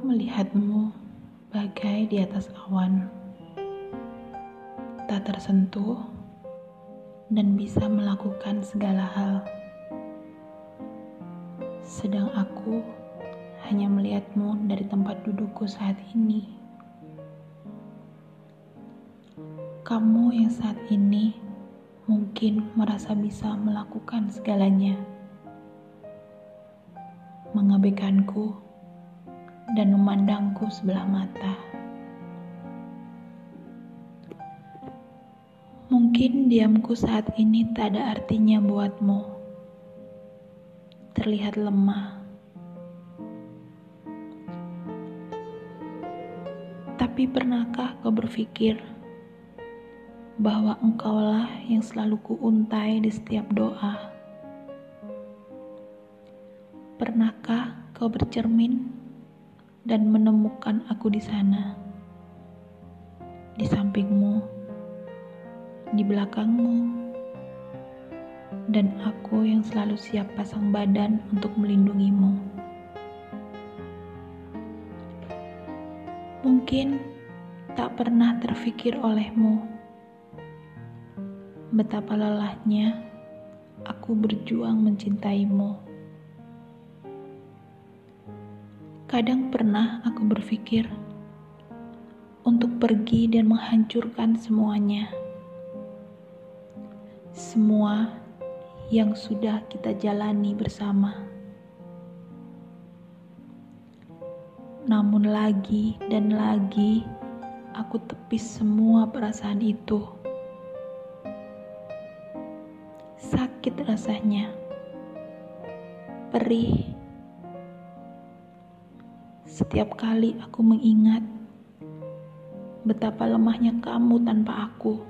Melihatmu bagai di atas awan, tak tersentuh dan bisa melakukan segala hal. Sedang aku hanya melihatmu dari tempat dudukku saat ini. Kamu yang saat ini mungkin merasa bisa melakukan segalanya, mengabaikanku dan memandangku sebelah mata. Mungkin diamku saat ini tak ada artinya buatmu. Terlihat lemah. Tapi pernahkah kau berpikir bahwa engkaulah yang selalu kuuntai di setiap doa? Pernahkah kau bercermin dan menemukan aku di sana, di sampingmu, di belakangmu, dan aku yang selalu siap pasang badan untuk melindungimu. Mungkin tak pernah terfikir olehmu betapa lelahnya aku berjuang mencintaimu. Kadang pernah aku berpikir untuk pergi dan menghancurkan semuanya. Semua yang sudah kita jalani bersama. Namun lagi dan lagi aku tepis semua perasaan itu. Sakit rasanya. Perih setiap kali aku mengingat betapa lemahnya kamu tanpa aku.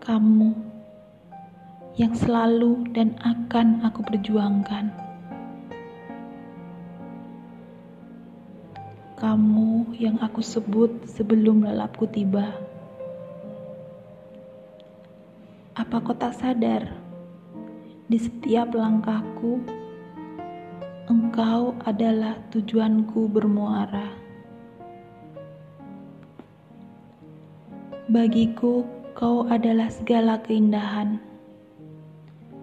Kamu yang selalu dan akan aku perjuangkan. Kamu yang aku sebut sebelum lelapku tiba. Apa kau tak sadar di setiap langkahku? Engkau adalah tujuanku bermuara. Bagiku, kau adalah segala keindahan,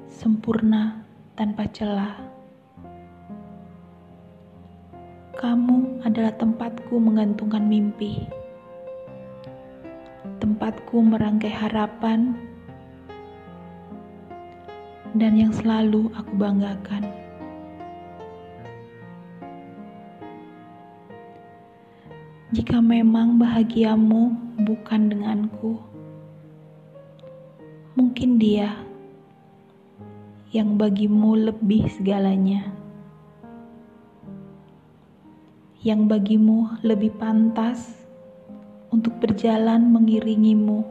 sempurna tanpa celah. Kamu adalah tempatku menggantungkan mimpi, tempatku merangkai harapan, dan yang selalu aku banggakan. Jika memang bahagiamu bukan denganku, mungkin dia yang bagimu lebih segalanya, yang bagimu lebih pantas untuk berjalan mengiringimu.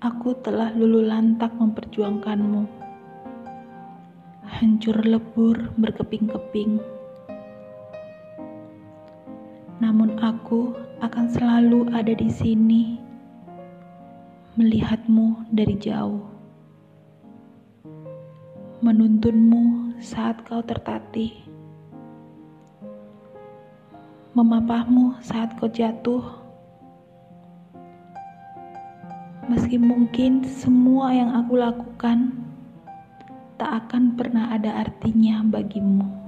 Aku telah lulu lantak memperjuangkanmu hancur lebur berkeping-keping. Namun aku akan selalu ada di sini melihatmu dari jauh. Menuntunmu saat kau tertatih. Memapahmu saat kau jatuh. Meski mungkin semua yang aku lakukan tak akan pernah ada artinya bagimu.